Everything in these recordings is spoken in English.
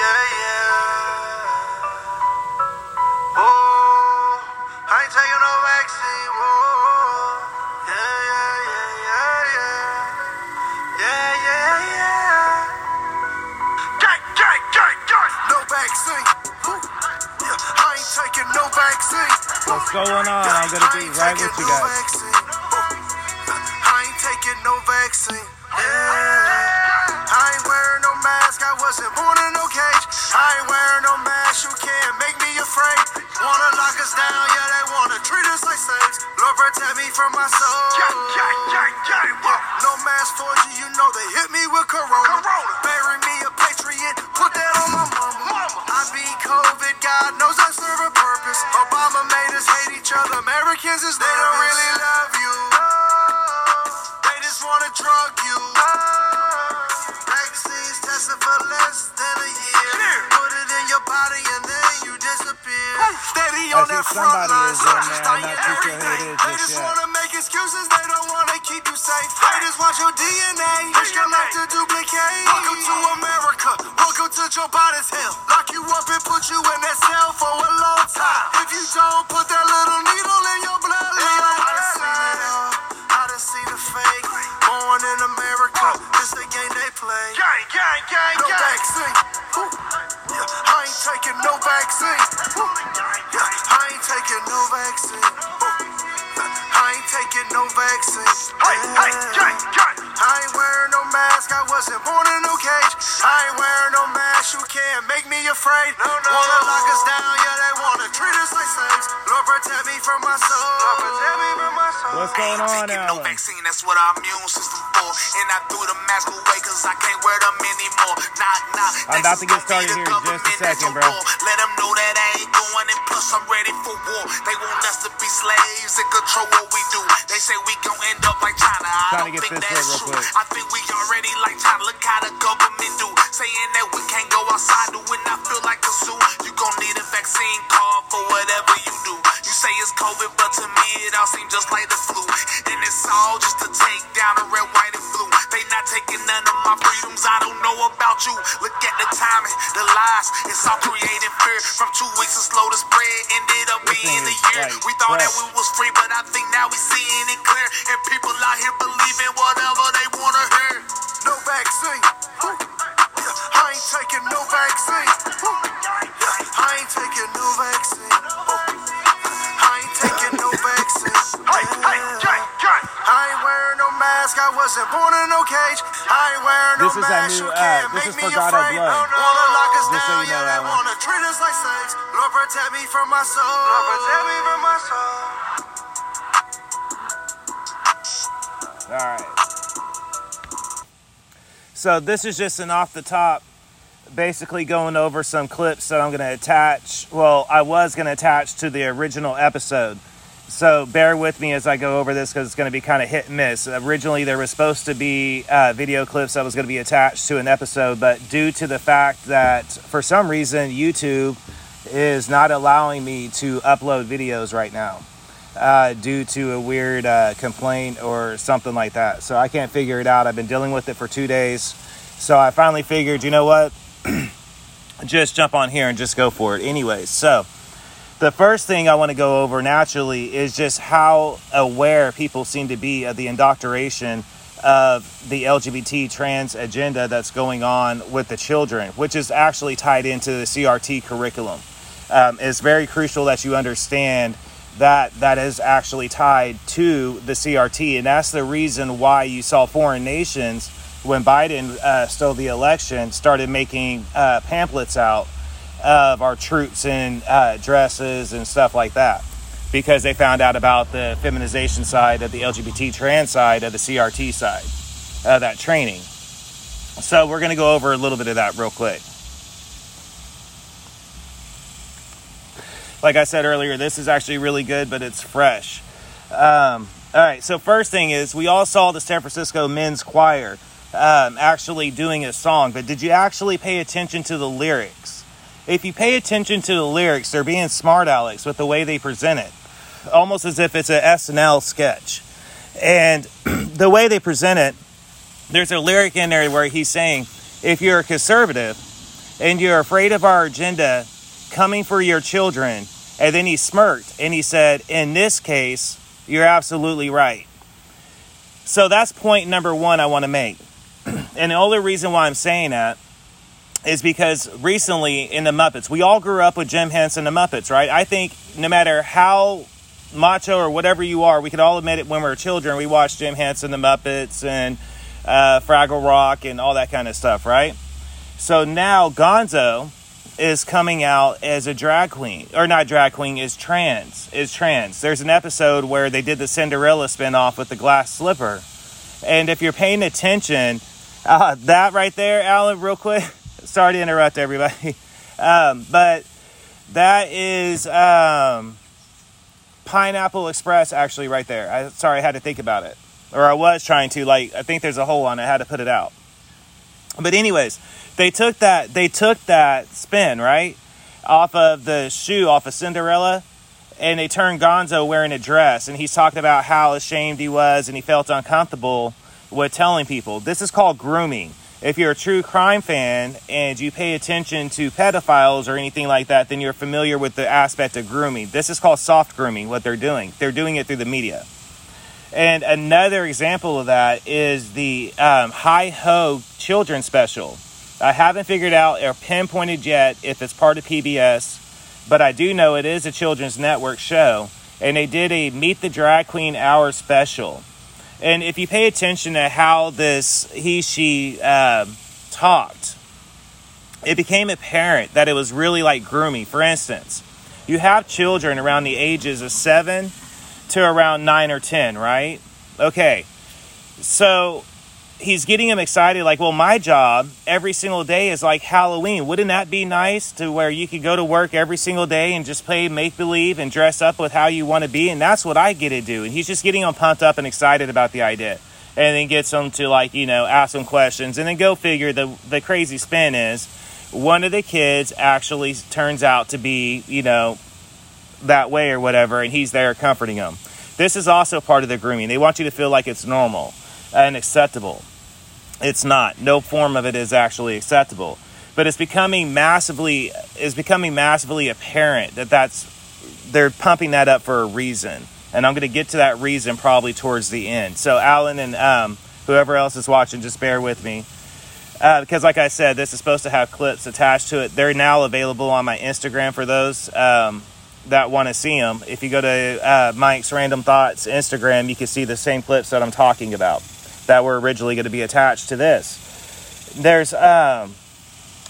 yeah, yeah. Oh, I ain't taking no vaccine. Whoa, yeah, yeah, yeah, yeah, yeah. Yeah, yeah, yeah. Gang, gang, gang, gang. No vaccine. Yeah, I ain't taking no vaccine. What's going on? I'm gonna be right with you guys. I ain't taking no vaccine. Yeah. I ain't wearing no mask. I wasn't born in no cage. I ain't wearing no mask. You can't make me afraid. Wanna lock us down? Yeah, they wanna treat us like slaves. Lord protect me from my soul. No mask for you. You know they hit me with corona. Bury me a patriot. Put that on my mama. I beat COVID. God knows I serve a purpose. Obama made us hate each other. Americans is they don't really love you. They just wanna drug on that front line. is in there. soldiers dying not too sure every day. it is They just just wanna make excuses. They don't wanna keep you safe. Just want your DNA. Push your life to duplicate. Welcome to America. Welcome to Joe Biden's hell. Lock you up and put you in mask. Make me afraid. No, no. Wanna lock us down? Yeah, they wanna treat us like slaves. Lord protect me from my soul. Lord protect me from my soul. What's going on, Taking no vaccine, that's what our immune system for. And I threw the mask away cause I can't wear them anymore. Knock, knock. I'm about to get started here in just a second, bro. Let them know that I ain't going and plus I'm ready for war. They want us to be slaves and control what we do. They say we gon' end up like China. I don't think that's true. I think we already like China. Look how the government do. Saying that we can't go outside, do it not feel like a zoo. You gon' need a vaccine card for whatever you do. You say it's COVID, but to me it all seems just like the flu. And it's all just to take down the red, white, and blue. They not taking none of my freedoms. I don't know about you. Look at the timing, the lies. It's all creating fear. From two weeks of slow to spread, ended up This being thing a year. like, we thought that we was free, but I think now we seeing it clear. And people out here believing whatever they wanna hear. no vaccine. Yeah, I ain't taking no vaccine. I ain't taking no vaccine. I ain't taking no vaccine. Yeah. I ain't wearing no mask. I wasn't born in no cage. I ain't wearing no This is that mask. new, You uh, this is for God of. Blood. Wanna lock us Just so you know, yeah, they wanna treat us like slaves. Lord protect me from my soul. Lord protect me from my soul. All right. So this is just an off the top, basically going over some clips that I'm going to attach. Well, I was going to attach to the original episode. So bear with me as I go over this because it's going to be kind of hit and miss. Originally, there was supposed to be uh, video clips that was going to be attached to an episode, but due to the fact that for some reason YouTube is not allowing me to upload videos right now uh, due to a weird uh, complaint or something like that. So I can't figure it out. I've been dealing with it for two days. So I finally figured, you know what? just jump on here and just go for it. Anyways, so the first thing I want to go over naturally is just how aware people seem to be of the indoctrination of the LGBT trans agenda that's going on with the children, which is actually tied into the CRT curriculum. Um, it's very crucial that you understand that that is actually tied to the CRT, and that's the reason why you saw foreign nations when Biden uh, stole the election started making uh, pamphlets out of our troops in uh, dresses and stuff like that because they found out about the feminization side of the LGBT trans side of the CRT side of that training. So we're going to go over a little bit of that real quick. Like I said earlier, this is actually really good, but it's fresh. Um, all right, so first thing is we all saw the San Francisco Men's Choir um, actually doing a song, but did you actually pay attention to the lyrics? If you pay attention to the lyrics, they're being smart Alex with the way they present it, almost as if it's an SNL sketch. And the way they present it, there's a lyric in there where he's saying, if you're a conservative, and you're afraid of our agenda coming for your children. And then he smirked and he said, In this case, you're absolutely right. So that's point number one I want to make. and the only reason why I'm saying that is because recently in the Muppets, we all grew up with Jim Henson the Muppets, right? I think no matter how macho or whatever you are, we could all admit it when we were children. We watched Jim Henson the Muppets and uh, Fraggle Rock and all that kind of stuff, right? So now Gonzo is coming out as a drag queen, or not drag queen, is trans. Is trans. There's an episode where they did the Cinderella spinoff with the glass slipper, and if you're paying attention, uh, that right there, Alan, real quick. Sorry to interrupt everybody, um, but that is um, Pineapple Express actually right there. I sorry, I had to think about it, or I was trying to. Like, I think there's a hole on it. I had to put it out. But anyways, they took that they took that spin right off of the shoe off of Cinderella, and they turned Gonzo wearing a dress, and he's talking about how ashamed he was and he felt uncomfortable with telling people. This is called grooming. If you're a true crime fan and you pay attention to pedophiles or anything like that, then you're familiar with the aspect of grooming. This is called soft grooming, what they're doing. They're doing it through the media. And another example of that is the um, Hi Ho Children special. I haven't figured out or pinpointed yet if it's part of PBS, but I do know it is a children's network show. And they did a Meet the Drag Queen Hour special. And if you pay attention to how this he, she uh, talked, it became apparent that it was really like grooming. For instance, you have children around the ages of seven to around nine or 10, right? Okay. So he's getting him excited like well my job every single day is like halloween. Wouldn't that be nice to where you could go to work every single day and just play make believe and dress up with how you want to be? And that's what i get to do and he's just getting him pumped up and excited about the idea. And then gets them to like you know ask them questions and then go figure the the crazy spin is one of the kids actually turns out to be you know that way or whatever and he's there comforting them this is also part of the grooming. They want you to feel like it's normal and acceptable. It's not. No form of it is actually acceptable. But it's becoming massively is becoming massively apparent that that's they're pumping that up for a reason. And I'm going to get to that reason probably towards the end. So Alan and um, whoever else is watching, just bear with me. Uh, because, like I said, this is supposed to have clips attached to it. They're now available on my Instagram for those um, that want to see them. If you go to uh, Mike's Random Thoughts Instagram, you can see the same clips that I'm talking about that were originally going to be attached to this. There's um,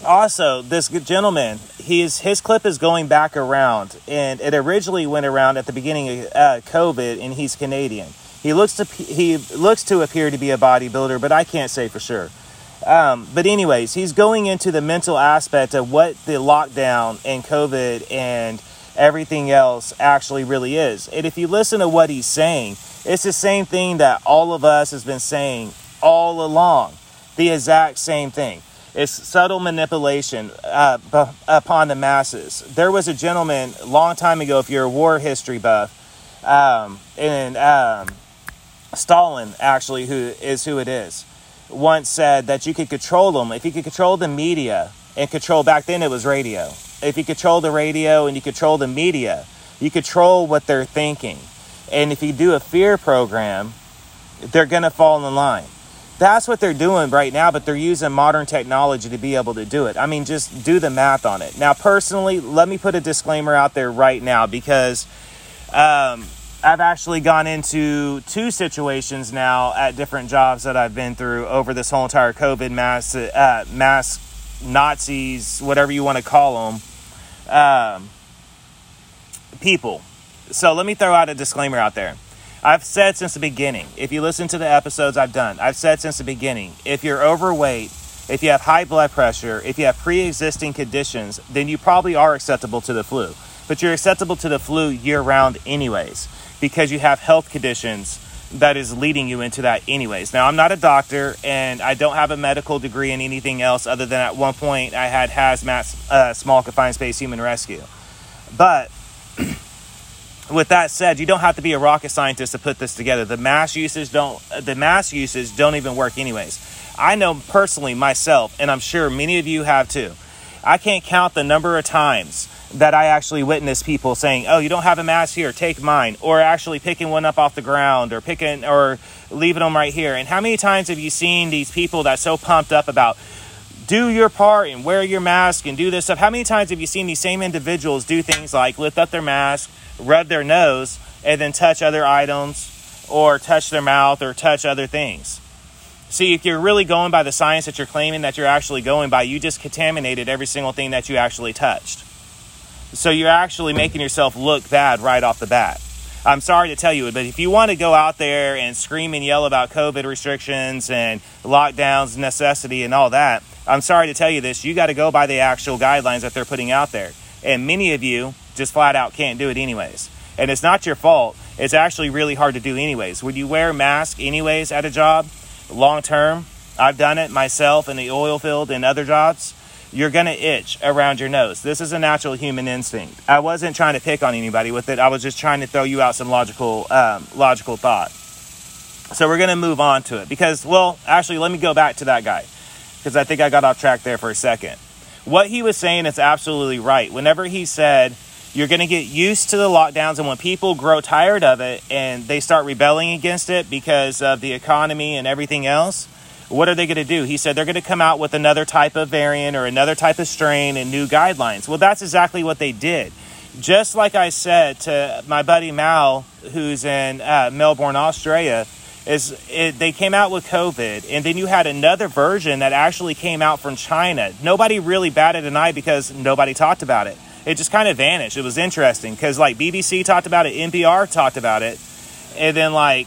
also this gentleman. His his clip is going back around, and it originally went around at the beginning of uh, COVID, and he's Canadian. He looks to he looks to appear to be a bodybuilder, but I can't say for sure. Um, but anyways, he's going into the mental aspect of what the lockdown and COVID and everything else actually really is. And if you listen to what he's saying, it's the same thing that all of us has been saying all along. The exact same thing. It's subtle manipulation uh, upon the masses. There was a gentleman long time ago, if you're a war history buff, um, and um, Stalin actually, who is who it is, once said that you could control them if you could control the media and control. Back then, it was radio. If you control the radio and you control the media, you control what they're thinking. And if you do a fear program, they're going to fall in line. That's what they're doing right now, but they're using modern technology to be able to do it. I mean, just do the math on it. Now, personally, let me put a disclaimer out there right now because um, I've actually gone into two situations now at different jobs that I've been through over this whole entire COVID mass, uh, mass Nazis, whatever you want to call them, um, people so let me throw out a disclaimer out there. I've said since the beginning, if you listen to the episodes I've done, I've said since the beginning, if you're overweight, if you have high blood pressure, if you have pre existing conditions, then you probably are acceptable to the flu. But you're acceptable to the flu year round, anyways, because you have health conditions that is leading you into that, anyways. Now, I'm not a doctor and I don't have a medical degree in anything else other than at one point I had hazmat, uh, small confined space human rescue. But with that said, you don't have to be a rocket scientist to put this together. The mass uses don't the mass uses don't even work anyways. I know personally myself, and I'm sure many of you have too. I can't count the number of times that I actually witness people saying, "Oh, you don't have a mask here, take mine," or actually picking one up off the ground, or picking or leaving them right here. And how many times have you seen these people that's so pumped up about do your part and wear your mask and do this stuff? How many times have you seen these same individuals do things like lift up their mask, rub their nose, and then touch other items, or touch their mouth, or touch other things? See, if you're really going by the science that you're claiming that you're actually going by, you just contaminated every single thing that you actually touched. So you're actually making yourself look bad right off the bat. I'm sorry to tell you, but if you want to go out there and scream and yell about COVID restrictions and lockdowns, necessity, and all that, I'm sorry to tell you this, you got to go by the actual guidelines that they're putting out there. And many of you just flat out can't do it anyways. And it's not your fault. It's actually really hard to do anyways. Would you wear a mask anyways at a job long term? I've done it myself in the oil field and other jobs you're going to itch around your nose. This is a natural human instinct. I wasn't trying to pick on anybody with it. I was just trying to throw you out some logical, um, logical thought. So we're going to move on to it because, well, actually, let me go back to that guy because I think I got off track there for a second. What he was saying is absolutely right. Whenever he said you're going to get used to the lockdowns, and when people grow tired of it and they start rebelling against it because of the economy and everything else, what are they going to do? He said they're going to come out with another type of variant or another type of strain and new guidelines. Well, that's exactly what they did. Just like I said to my buddy Mal, who's in uh, Melbourne, Australia, is it, they came out with COVID, and then you had another version that actually came out from China. Nobody really batted an eye because nobody talked about it. It just kind of vanished. It was interesting because like BBC talked about it, NPR talked about it, and then like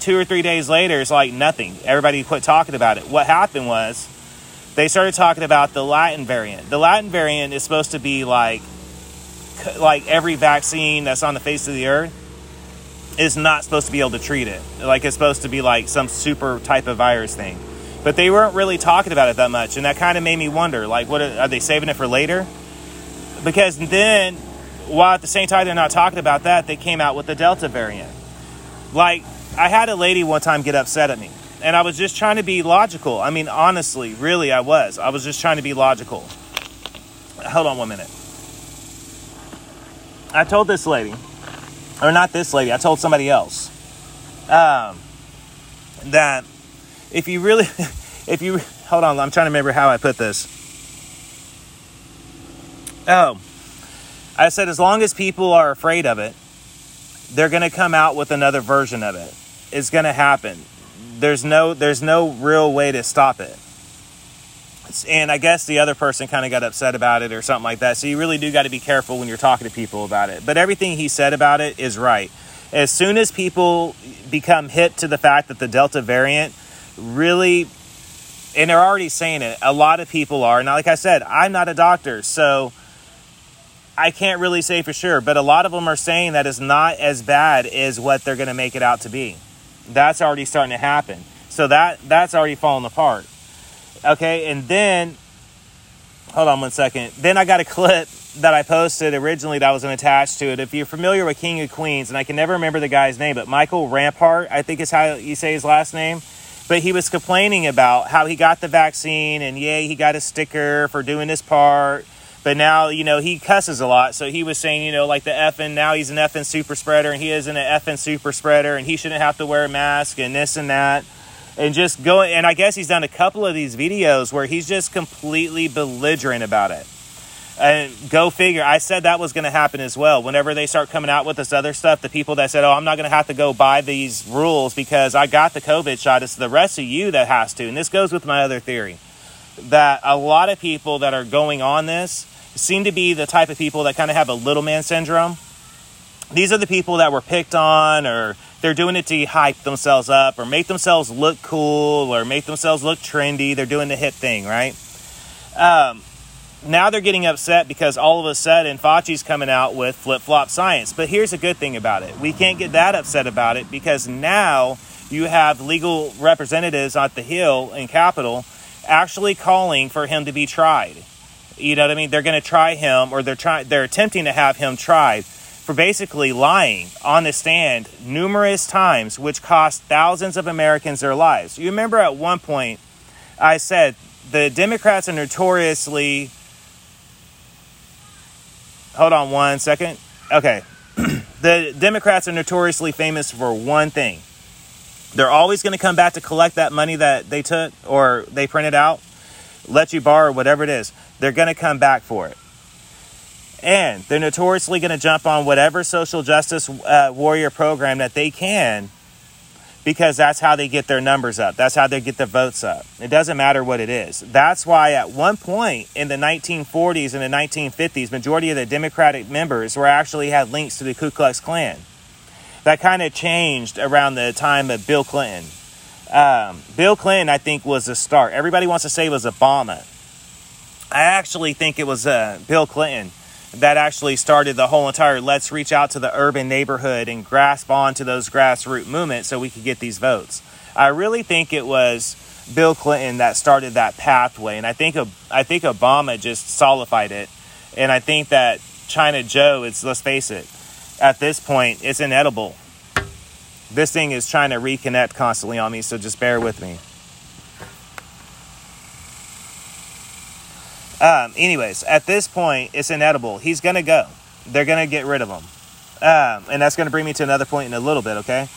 two or three days later, it's like nothing. Everybody quit talking about it. What happened was they started talking about the Lambda variant. The Lambda variant is supposed to be like like every vaccine that's on the face of the earth is not supposed to be able to treat it. Like it's supposed to be like some super type of virus thing. But they weren't really talking about it that much, and that kind of made me wonder, like, what are, are they saving it for later? Because then, while at the same time they're not talking about that, they came out with the Delta variant. Like, I had a lady one time get upset at me, and I was just trying to be logical. I mean, honestly, really, I was. I was just trying to be logical. Hold on one minute. I told this lady, or not this lady, I told somebody else, um, that if you really, if you, hold on, I'm trying to remember how I put this. Oh, I said, as long as people are afraid of it, they're going to come out with another version of it. it is going to happen. There's no there's no real way to stop it. And I guess the other person kind of got upset about it or something like that. So you really do got to be careful when you're talking to people about it. But everything he said about it is right. As soon as people become hit to the fact that the Delta variant really and they're already saying it. A lot of people are. Now, like I said, I'm not a doctor, so I can't really say for sure, but a lot of them are saying that it's not as bad as what they're going to make it out to be. That's already starting to happen. So that that's already falling apart. Okay, and then hold on one second. Then I got a clip that I posted originally that was an attached to it. If you're familiar with King of Queens, and I can never remember the guy's name, but Michael Rampart, I think is how you say his last name. But he was complaining about how he got the vaccine and yay, he got a sticker for doing his part but now, you know, he cusses a lot. So he was saying, you know, like the effing, now he's an effing super spreader and he isn't an effing super spreader and he shouldn't have to wear a mask and this and that. And just going, and I guess he's done a couple of these videos where he's just completely belligerent about it. And go figure, I said that was going to happen as well. Whenever they start coming out with this other stuff, the people that said, oh, I'm not going to have to go by these rules because I got the COVID shot, it's the rest of you that has to. And this goes with my other theory that a lot of people that are going on this seem to be the type of people that kind of have a little man syndrome. These are the people that were picked on, or they're doing it to hype themselves up, or make themselves look cool, or make themselves look trendy. They're doing the hit thing, right? Um, now they're getting upset because all of a sudden Fauci's coming out with flip flop science. But here's a good thing about it we can't get that upset about it because now you have legal representatives at the Hill and Capitol actually calling for him to be tried. You know what I mean? They're going to try him, or they're trying. They're attempting to have him tried for basically lying on the stand numerous times, which cost thousands of Americans their lives. You remember at one point, I said the Democrats are notoriously hold on one second. Okay. the Democrats are notoriously famous for one thing. They're always going to come back to collect that money that they took or they printed out, let you borrow, whatever it is. They're going to come back for it. And they're notoriously going to jump on whatever social justice uh, warrior program that they can because that's how they get their numbers up. That's how they get their votes up. It doesn't matter what it is. That's why at one point in the 1940s and the 1950s, majority of the Democratic members were actually had links to the Ku Klux Klan. That kind of changed around the time of Bill Clinton. Um, Bill Clinton, I think, was the start. Everybody wants to say was Obama. I actually think it was uh, Bill Clinton that actually started the whole entire let's reach out to the urban neighborhood and grasp onto those grassroots movements so we could get these votes. I really think it was Bill Clinton that started that pathway, and I think I think Obama just solidified it. And I think that China Joe, it's let's face it, at this point, it's inedible. This thing is trying to reconnect constantly on me, so just bear with me. Um, anyways, at this point, it's inedible. He's going to go. They're going to get rid of him. Um, and that's going to bring me to another point in a little bit, okay?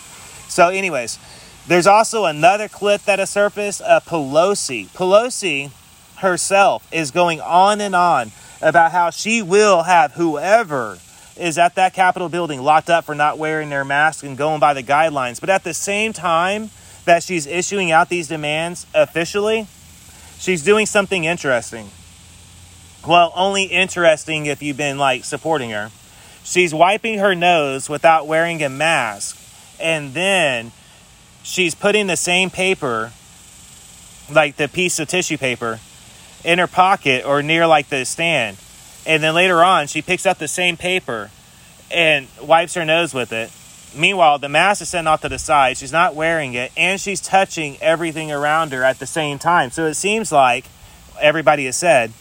So, anyways, there's also another clip that has surfaced Pelosi. Pelosi herself is going on and on about how she will have whoever is at that Capitol building locked up for not wearing their mask and going by the guidelines. But at the same time that she's issuing out these demands officially, she's doing something interesting. Well, only interesting if you've been like supporting her. She's wiping her nose without wearing a mask, and then she's putting the same paper, like the piece of tissue paper, in her pocket or near like the stand. And then later on, she picks up the same paper and wipes her nose with it. Meanwhile, the mask is sent off to the side. She's not wearing it, and she's touching everything around her at the same time. So it seems like everybody has said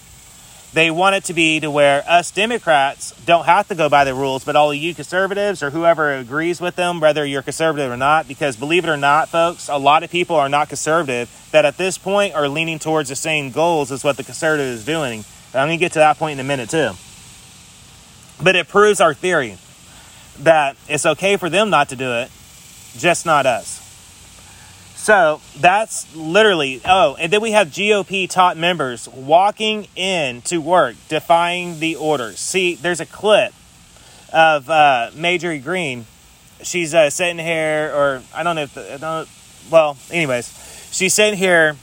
they want it to be to where us Democrats don't have to go by the rules, but all of you conservatives or whoever agrees with them, whether you're conservative or not, because believe it or not, folks, a lot of people are not conservative that at this point are leaning towards the same goals as what the conservative is doing. I'm going to get to that point in a minute too. But it proves our theory that it's okay for them not to do it, just not us. So that's literally, oh, and then we have GOP top members walking in to work, defying the orders. See, there's a clip of uh, Greene. She's uh, sitting here, or I don't know if, I don't, well, anyways, she's sitting here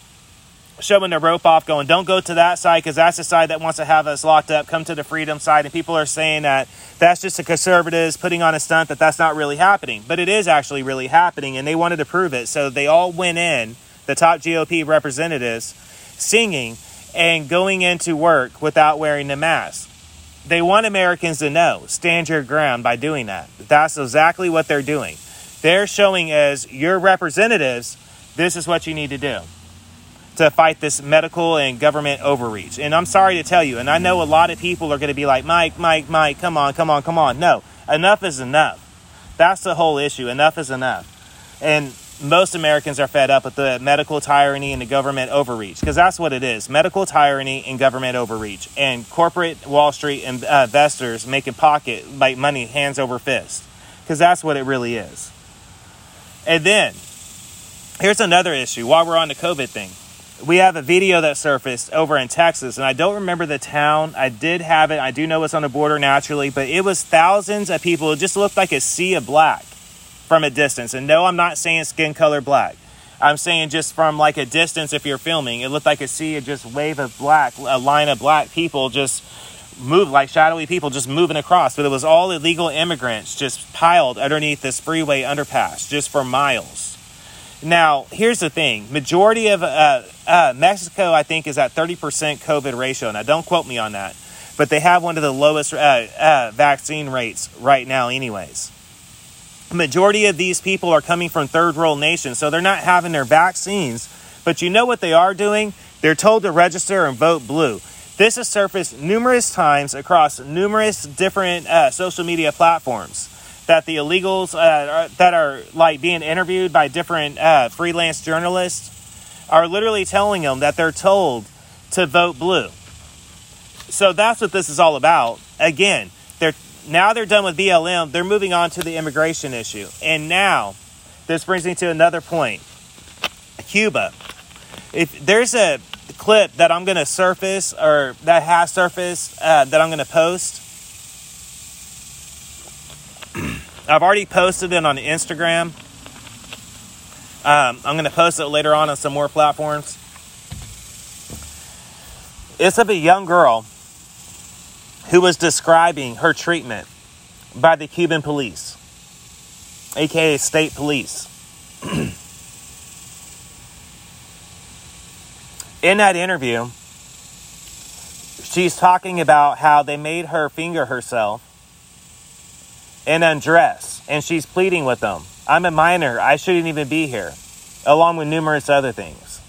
showing the rope off, going, don't go to that side because that's the side that wants to have us locked up. Come to the freedom side. And people are saying that that's just the conservatives putting on a stunt, that that's not really happening. But it is actually really happening, and they wanted to prove it. So they all went in, the top GOP representatives, singing and going into work without wearing the mask. They want Americans to know, stand your ground by doing that. That's exactly what they're doing. They're showing as your representatives, this is what you need to do to fight this medical and government overreach. And I'm sorry to tell you, and I know a lot of people are going to be like, Mike, Mike, Mike, come on, come on, come on. No, enough is enough. That's the whole issue. Enough is enough. And most Americans are fed up with the medical tyranny and the government overreach because that's what it is medical tyranny and government overreach. And corporate Wall Street uh, investors making pocket like money hands over fist because that's what it really is. And then here's another issue while we're on the COVID thing we have a video that surfaced over in Texas, and I don't remember the town. I did have it. I do know it's on the border naturally, but it was thousands of people. It just looked like a sea of black from a distance. And no, I'm not saying skin color black. I'm saying just from like a distance, if you're filming, it looked like a sea of just wave of black, a line of black people just move like shadowy people just moving across. But it was all illegal immigrants just piled underneath this freeway underpass just for miles. Now, here's the thing: majority of uh, uh, Mexico, I think, is at 30% COVID ratio. Now, don't quote me on that, but they have one of the lowest uh, uh, vaccine rates right now, anyways. Majority of these people are coming from third world nations, so they're not having their vaccines. But you know what they are doing? They're told to register and vote blue. This has surfaced numerous times across numerous different uh, social media platforms that the illegals uh, are, that are like being interviewed by different uh, freelance journalists are literally telling them that they're told to vote blue. So that's what this is all about. Again, they're now they're done with BLM. They're moving on to the immigration issue. And now, this brings me to another point. Cuba. If there's a clip that I'm going to surface or that has surfaced uh, that I'm going to post, I've already posted it on Instagram. Um, I'm going to post it later on on some more platforms. It's of a young girl who was describing her treatment by the Cuban police, aka state police. In that interview, she's talking about how they made her finger herself and undress, and she's pleading with them. I'm a minor, I shouldn't even be here, along with numerous other things.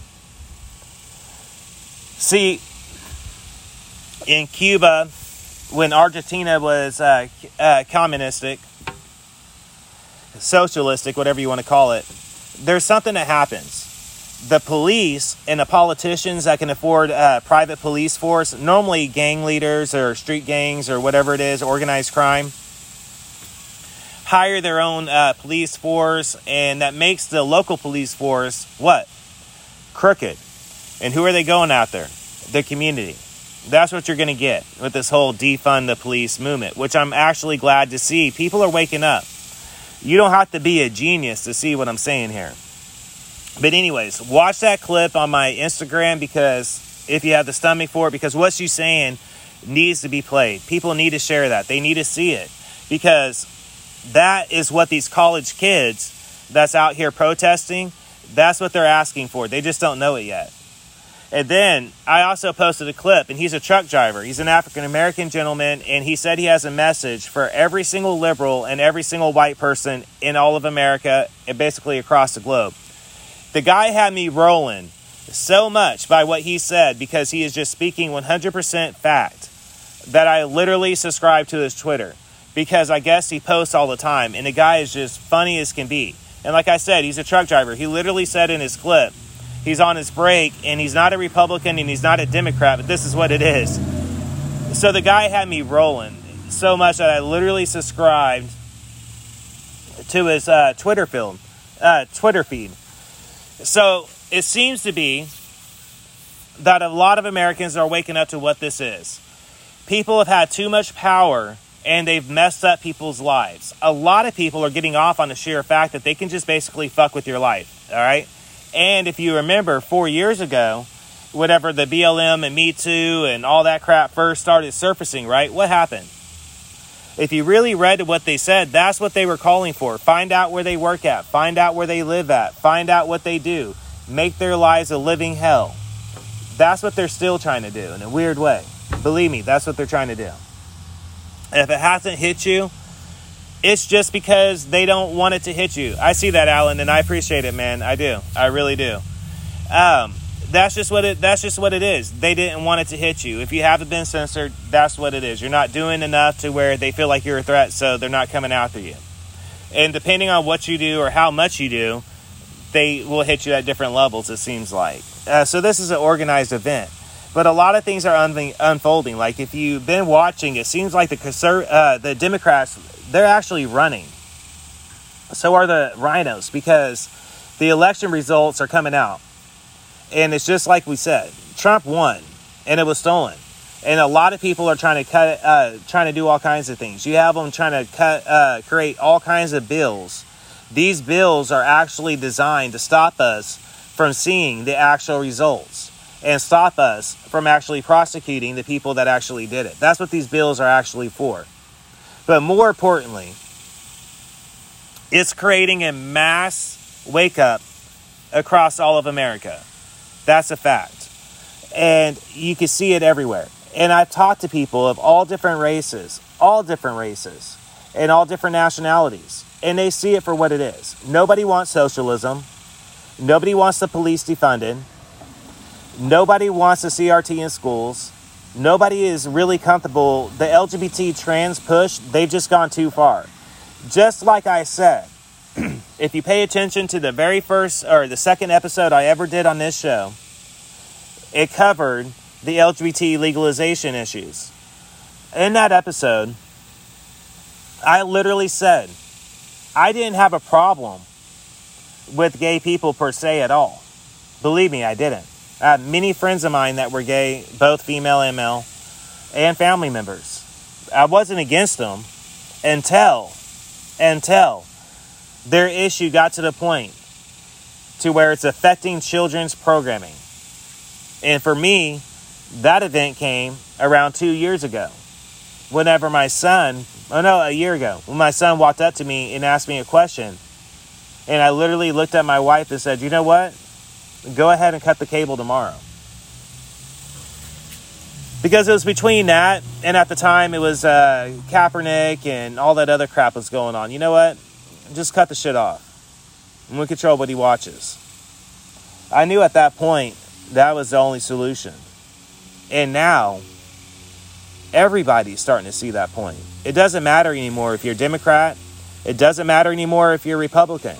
See, in Cuba, when Argentina was uh, uh, communistic, socialistic, whatever you want to call it, there's something that happens. The police and the politicians that can afford a private police force, normally gang leaders or street gangs or whatever it is, organized crime, hire their own uh, police force, and that makes the local police force what? Crooked. And who are they going after? The community. That's what you're going to get with this whole defund the police movement, which I'm actually glad to see. People are waking up. You don't have to be a genius to see what I'm saying here. But, anyways, watch that clip on my Instagram because if you have the stomach for it, because what she's saying needs to be played. People need to share that, they need to see it because that is what these college kids that's out here protesting, that's what they're asking for. They just don't know it yet. And then I also posted a clip, and he's a truck driver. He's an African American gentleman, and he said he has a message for every single liberal and every single white person in all of America and basically across the globe. The guy had me rolling so much by what he said because he is just speaking 100% fact that I literally subscribe to his Twitter because I guess he posts all the time, and the guy is just funny as can be. And like I said, he's a truck driver. He literally said in his clip, he's on his break and he's not a Republican and he's not a Democrat, but this is what it is. So the guy had me rolling so much that I literally subscribed to his uh, Twitter film, uh, Twitter feed. So it seems to be that a lot of Americans are waking up to what this is. People have had too much power and they've messed up people's lives. A lot of people are getting off on the sheer fact that they can just basically fuck with your life, all right? And if you remember, four years ago, whatever the BLM and Me Too and all that crap first started surfacing, right? What happened? If you really read what they said, that's what they were calling for. Find out where they work at, find out where they live at, find out what they do, make their lives a living hell. That's what they're still trying to do in a weird way. Believe me, that's what they're trying to do. If it hasn't hit you, it's just because they don't want it to hit you. I see that, Alan, and I appreciate it, man. I do. I really do. Um, that's just what it. That's just what it is. They didn't want it to hit you. If you haven't been censored, that's what it is. You're not doing enough to where they feel like you're a threat, so they're not coming after you. And depending on what you do or how much you do, they will hit you at different levels. It seems like. Uh, so this is an organized event but a lot of things are un- unfolding. Like if you've been watching, it seems like the uh, the Democrats they're actually running. So are the RINOs because the election results are coming out. And it's just like we said Trump won and it was stolen. And a lot of people are trying to cut, uh, trying to do all kinds of things. You have them trying to cut, uh, create all kinds of bills. These bills are actually designed to stop us from seeing the actual results and stop us from actually prosecuting the people that actually did it. That's what these bills are actually for. But more importantly, it's creating a mass wake up across all of America. That's a fact. And you can see it everywhere. And I've talked to people of all different races, all different races, and all different nationalities. And they see it for what it is. Nobody wants socialism. Nobody wants the police defunded. Nobody wants the CRT in schools. Nobody is really comfortable. The LGBT trans push, they've just gone too far. Just like I said, if you pay attention to the very first or the second episode I ever did on this show, it covered the LGBT legalization issues. In that episode, I literally said, I didn't have a problem with gay people per se at all. Believe me, I didn't. I had many friends of mine that were gay, both female and male, and family members. I wasn't against them until, until their issue got to the point to where it's affecting children's programming. And for me, that event came around two years ago. Whenever my son, oh no, a year ago, when my son walked up to me and asked me a question. And I literally looked at my wife and said, You know what? Go ahead and cut the cable tomorrow. Because it was between that and at the time it was uh, Kaepernick and all that other crap was going on. You know what? Just cut the shit off. And we control what he watches. I knew at that point that was the only solution. And now, everybody's starting to see that point. It doesn't matter anymore if you're Democrat, it doesn't matter anymore if you're Republican.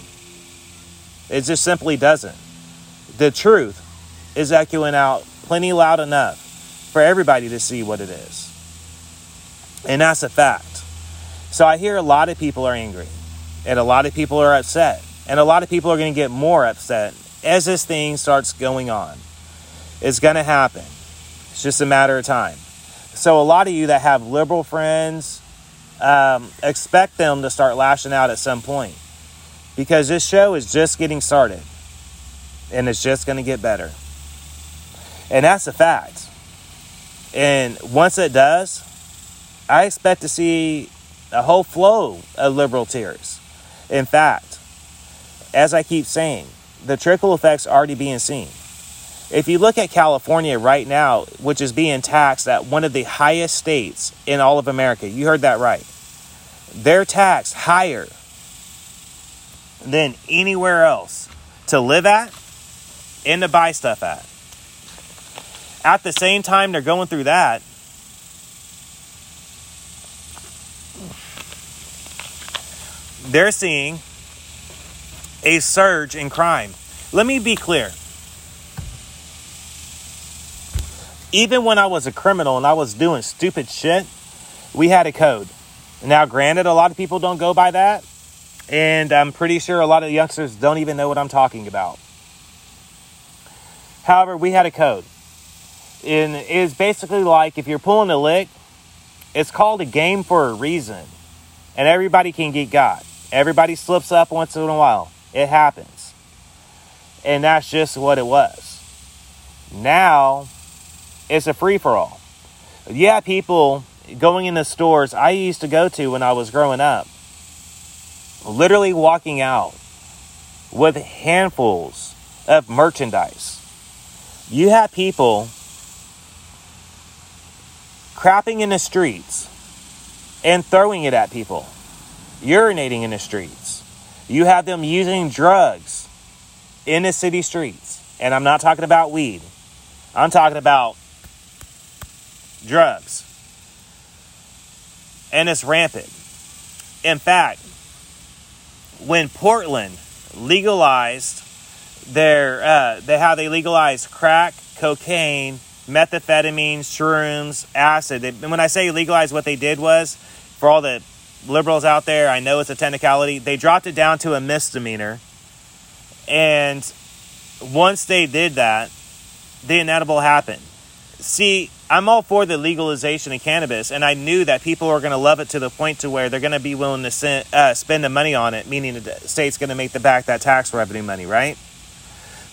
It just simply doesn't. The truth is echoing out plenty loud enough for everybody to see what it is. And that's a fact. So I hear a lot of people are angry, and a lot of people are upset, and a lot of people are going to get more upset as this thing starts going on. It's going to happen. It's just a matter of time. So, a lot of you that have liberal friends, um, expect them to start lashing out at some point because this show is just getting started and it's just going to get better. And that's a fact. And once it does, I expect to see a whole flow of liberal tears. In fact, as I keep saying, the trickle effects are already being seen. If you look at California right now, which is being taxed at one of the highest states in all of America, you heard that right. They're taxed higher than anywhere else to live at and to buy stuff at. At the same time, they're going through that. They're seeing a surge in crime. Let me be clear even when I was a criminal and I was doing stupid shit, we had a code. Now, granted, a lot of people don't go by that, and I'm pretty sure a lot of youngsters don't even know what I'm talking about. However, we had a code. And it is basically like if you're pulling a lick, it's called a game for a reason. And everybody can get got. Everybody slips up once in a while. It happens. And that's just what it was. Now, it's a free for all. Yeah, people going into stores I used to go to when I was growing up, literally walking out with handfuls of merchandise. You have people crapping in the streets and throwing it at people, urinating in the streets. You have them using drugs in the city streets. And I'm not talking about weed, I'm talking about drugs. And it's rampant. In fact, when Portland legalized their, uh, they, how they legalized crack, cocaine, methamphetamine, shrooms, acid. And when I say legalized, what they did was, for all the liberals out there, I know it's a technicality, they dropped it down to a misdemeanor. And once they did that, the inedible happened. See, I'm all for the legalization of cannabis, and I knew that people are going to love it to the point to where they're going to be willing to send, uh, spend the money on it, meaning the state's going to make the back that tax revenue money, right?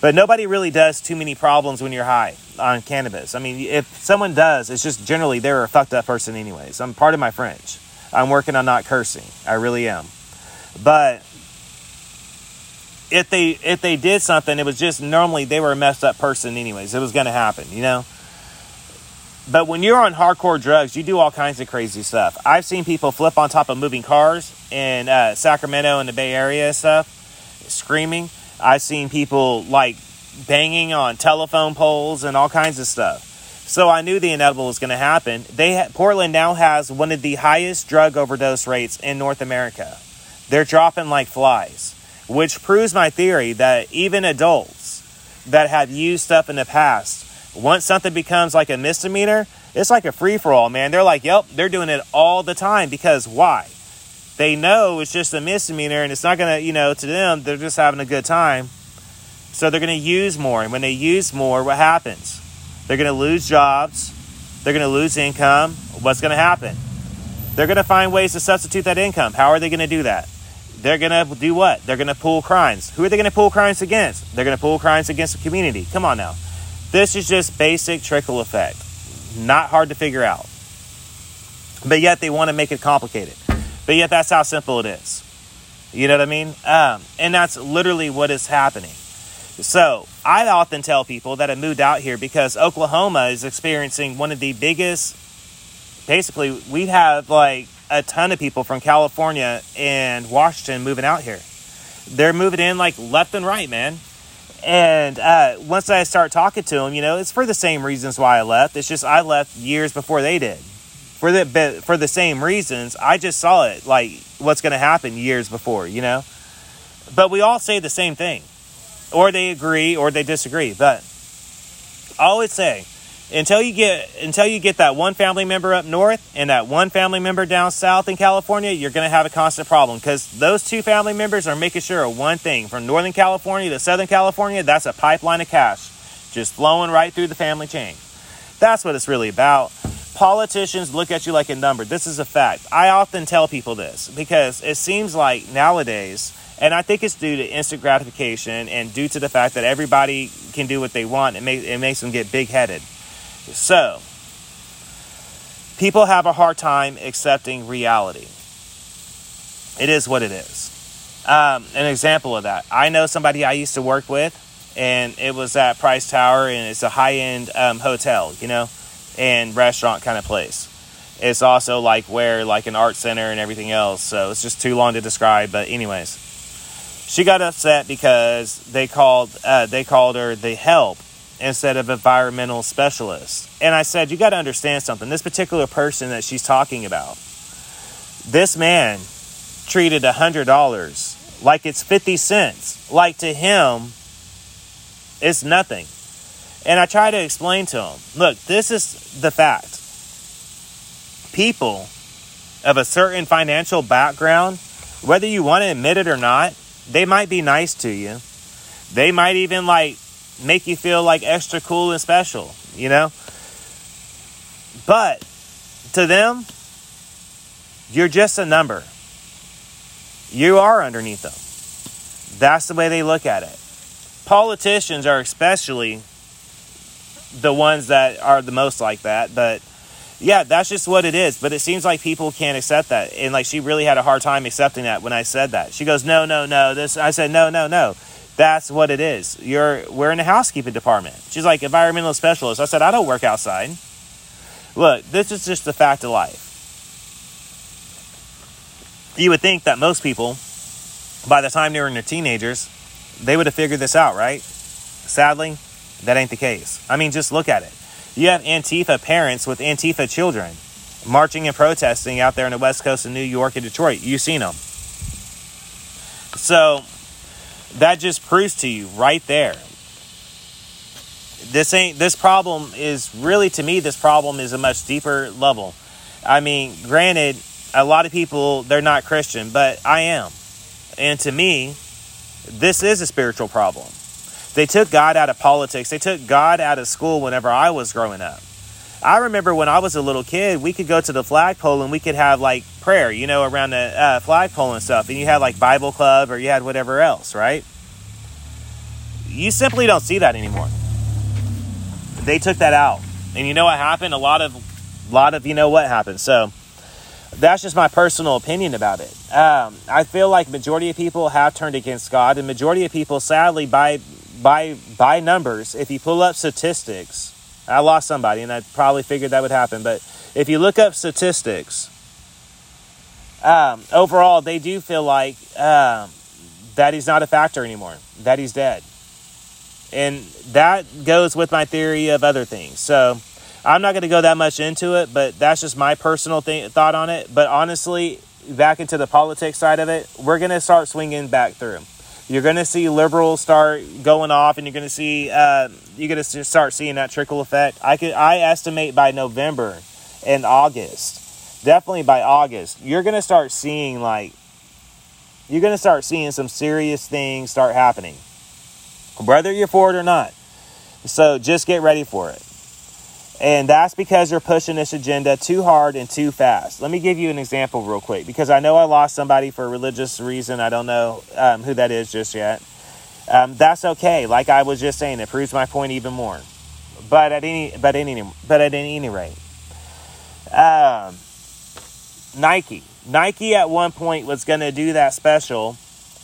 But nobody really does too many problems when you're high on cannabis. I mean, if someone does, it's just generally they're a fucked up person, anyways. I'm part of my French. I'm working on not cursing. I really am. But if they if they did something, it was just normally they were a messed up person, anyways. It was going to happen, you know. But when you're on hardcore drugs, you do all kinds of crazy stuff. I've seen people flip on top of moving cars in uh, Sacramento and the Bay Area and stuff, screaming. I've seen people like banging on telephone poles and all kinds of stuff. So I knew the inevitable was going to happen. They ha- Portland now has one of the highest drug overdose rates in North America. They're dropping like flies, which proves my theory that even adults that have used stuff in the past once something becomes like a misdemeanor, it's like a free for all, man. They're like, yep, they're doing it all the time because why? They know it's just a misdemeanor and it's not going to, you know, to them, they're just having a good time. So they're going to use more. And when they use more, what happens? They're going to lose jobs. They're going to lose income. What's going to happen? They're going to find ways to substitute that income. How are they going to do that? They're going to do what? They're going to pull crimes. Who are they going to pull crimes against? They're going to pull crimes against the community. Come on now. This is just basic trickle effect. Not hard to figure out. But yet they want to make it complicated. But yet that's how simple it is. You know what I mean? Um, and that's literally what is happening. So I often tell people that have moved out here because Oklahoma is experiencing one of the biggest. Basically, we have like a ton of people from California and Washington moving out here. They're moving in like left and right, man. And uh, once I start talking to them, you know, it's for the same reasons why I left. It's just I left years before they did. For the for the same reasons, I just saw it like what's going to happen years before, you know. But we all say the same thing or they agree or they disagree. But I always say, until you get until you get that one family member up north and that one family member down south in California, you're going to have a constant problem because those two family members are making sure of one thing: from Northern California to Southern California, that's a pipeline of cash just flowing right through the family chain. That's what it's really about. Politicians look at you like a number. This is a fact. I often tell people this because it seems like nowadays and I think it's due to instant gratification and due to the fact that everybody can do what they want. It, make, it makes them get big headed. So, people have a hard time accepting reality. It is what it is. Um, an example of that I know somebody I used to work with, and it was at Price Tower, and it's a high end um, hotel, you know, and restaurant kind of place. It's also like where like an art center and everything else. So it's just too long to describe. But anyways, she got upset because they called uh, they called her the help instead of environmental specialist. And I said, you got to understand something. This particular person that she's talking about, this man treated a hundred dollars like it's fifty cents. Like to him, it's nothing. And I try to explain to them look, this is the fact. People of a certain financial background, whether you want to admit it or not, they might be nice to you. They might even like make you feel like extra cool and special, you know? But to them, you're just a number. You are underneath them. That's the way they look at it. Politicians are especially the ones that are the most like that, but yeah, that's just what it is. But it seems like people can't accept that. And like she really had a hard time accepting that when I said that. She goes, No, no, no. This I said, No, no, no. That's what it is. You're we're in the housekeeping department. She's like environmental specialist. I said, I don't work outside. Look, this is just the fact of life. You would think that most people, by the time they were in their teenagers, they would have figured this out, right? Sadly, that ain't the case. I mean, just look at it. You have Antifa parents with Antifa children marching and protesting out there on the west coast of New York and Detroit. You've seen them. So that just proves to you right there. This ain't this problem is really to me this problem is a much deeper level. I mean, granted, a lot of people they're not Christian, but I am. And to me, this is a spiritual problem. They took God out of politics. They took God out of school whenever I was growing up. I remember when I was a little kid, we could go to the flagpole and we could have like prayer, you know, around the uh, flagpole and stuff. And you had like Bible club or you had whatever else, right? You simply don't see that anymore. They took that out. And you know what happened? A lot of, lot of, you know what happened. So that's just my personal opinion about it. Um, I feel like majority of people have turned against God, and majority of people, sadly, by by by numbers, if you pull up statistics, I lost somebody, and I probably figured that would happen. But if you look up statistics, um, overall, they do feel like um, that he's not a factor anymore. That he's dead, and that goes with my theory of other things. So I'm not going to go that much into it, but that's just my personal thing, thought on it. But honestly, back into the politics side of it, we're going to start swinging back through you're going to see liberals start going off, and you're going to see uh, you're going to start seeing that trickle effect. I could I estimate by November and August definitely by August, you're going to start seeing like you're going to start seeing some serious things start happening, whether you're for it or not. So just get ready for it. And that's because they're pushing this agenda too hard and too fast. Let me give you an example real quick because I know I lost somebody for a religious reason. I don't know um, who that is just yet. Um, that's okay. Like I was just saying, it proves my point even more. But at any, but any, but at any rate, um, Nike. Nike at one point was going to do that special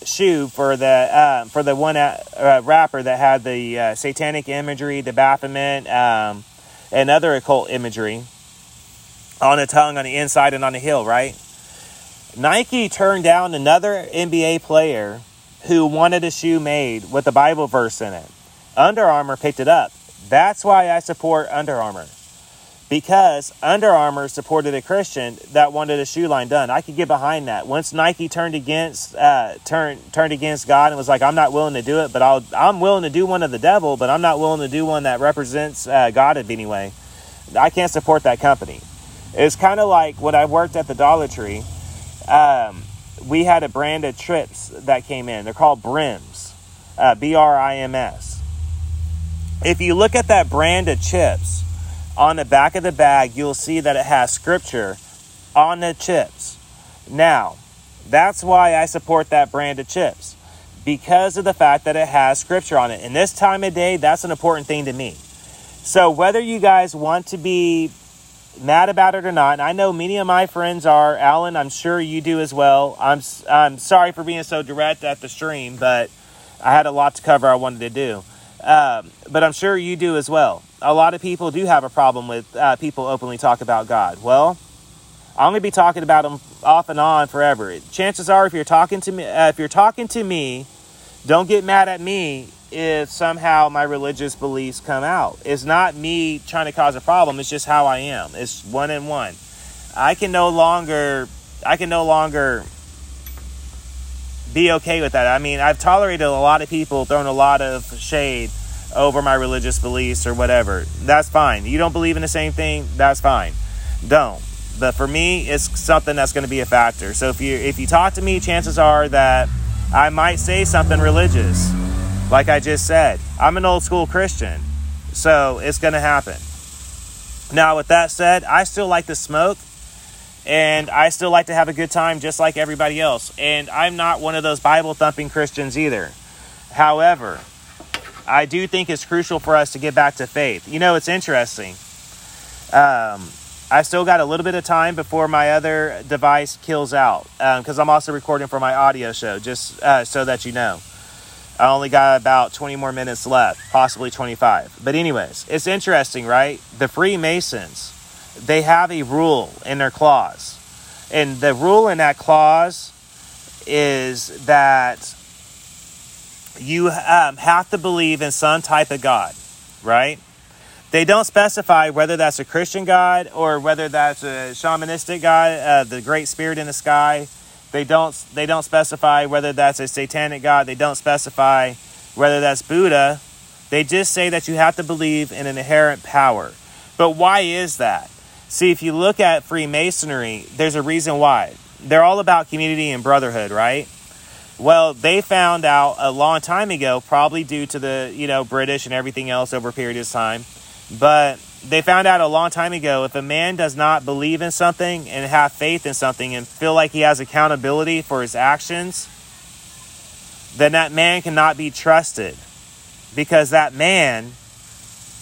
shoe for the uh, for the one uh, rapper that had the uh, satanic imagery, the Baphomet, um, and other occult imagery on the tongue, on the inside, and on the heel. Right? Nike turned down another NBA player who wanted a shoe made with a Bible verse in it. Under Armour picked it up. That's why I support Under Armour because Under Armour supported a Christian that wanted a shoe line done. I could get behind that. Once Nike turned against uh, turned turned against God and was like, "I'm not willing to do it, but I'll I'm willing to do one of the devil, but I'm not willing to do one that represents uh, God in any way." I can't support that company. It's kind of like when I worked at the Dollar Tree. Um, we had a brand of trips that came in. They're called Brims, uh, B R I M S. If you look at that brand of chips on the back of the bag, you'll see that it has scripture on the chips. Now, that's why I support that brand of chips because of the fact that it has scripture on it. In this time of day, that's an important thing to me. So, whether you guys want to be mad about it or not, and I know many of my friends are, Alan, I'm sure you do as well. I'm, I'm sorry for being so direct at the stream, but I had a lot to cover I wanted to do. Um, but I'm sure you do as well. A lot of people do have a problem with uh, people openly talk about God. Well, I'm going to be talking about them off and on forever. Chances are, if you're talking to me, uh, if you're talking to me, don't get mad at me if somehow my religious beliefs come out. It's not me trying to cause a problem. It's just how I am. It's one and one. I can no longer. I can no longer be okay with that. I mean, I've tolerated a lot of people throwing a lot of shade over my religious beliefs or whatever. That's fine. You don't believe in the same thing, that's fine. Don't. But for me, it's something that's going to be a factor. So if you if you talk to me, chances are that I might say something religious. Like I just said, I'm an old school Christian. So it's going to happen. Now, with that said, I still like to smoke and I still like to have a good time just like everybody else. And I'm not one of those Bible thumping Christians either. However, I do think it's crucial for us to get back to faith. You know, it's interesting. Um, I still got a little bit of time before my other device kills out because um, I'm also recording for my audio show, just uh, so that you know. I only got about 20 more minutes left, possibly 25. But, anyways, it's interesting, right? The Freemasons they have a rule in their clause. And the rule in that clause is that you um, have to believe in some type of God, right? They don't specify whether that's a Christian God or whether that's a shamanistic God, uh, the Great Spirit in the sky. They don't. They don't specify whether that's a satanic God. They don't specify whether that's Buddha. They just say that you have to believe in an inherent power. But why is that? See, if you look at Freemasonry, there's a reason why. They're all about community and brotherhood, right? Well, they found out a long time ago, probably due to the, you know, British and everything else over a period of time, but they found out a long time ago if a man does not believe in something and have faith in something and feel like he has accountability for his actions, then that man cannot be trusted because that man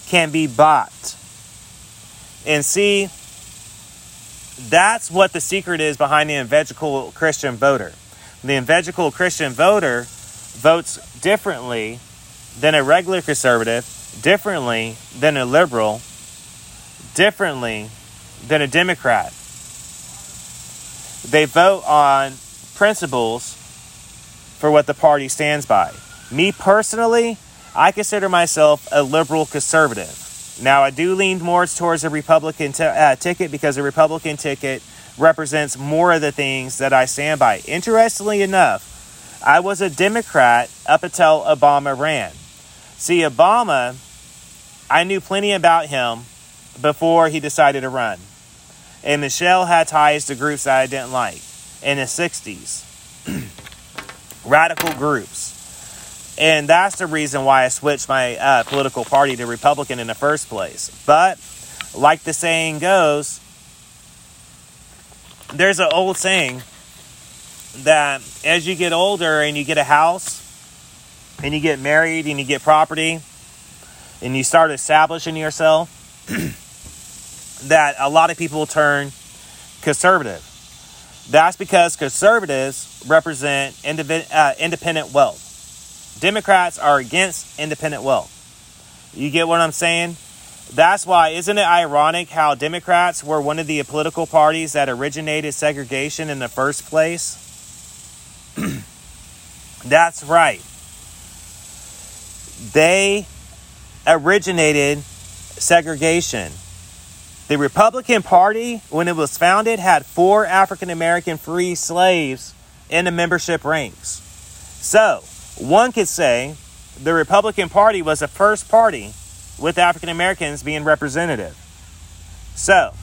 can be bought. And see, that's what the secret is behind the evangelical Christian voter. The evangelical Christian voter votes differently than a regular conservative, differently than a liberal, differently than a Democrat. They vote on principles for what the party stands by. Me personally, I consider myself a liberal conservative. Now, I do lean more towards a Republican t- uh, ticket because a Republican ticket represents more of the things that I stand by. Interestingly enough, I was a Democrat up until Obama ran. See, Obama, I knew plenty about him before he decided to run. And Michelle had ties to groups that I didn't like in the 60s. Radical groups. And that's the reason why I switched my uh, political party to Republican in the first place. But, like the saying goes, there's an old saying that as you get older and you get a house and you get married and you get property and you start establishing yourself, that a lot of people turn conservative. That's because conservatives represent indiv- uh, independent wealth. Democrats are against independent wealth. You get what I'm saying? That's why, isn't it ironic how Democrats were one of the political parties that originated segregation in the first place? That's right. They originated segregation. The Republican Party, when it was founded, had four African American free slaves in the membership ranks. So, one could say the Republican Party was the first party with African Americans being representative. So,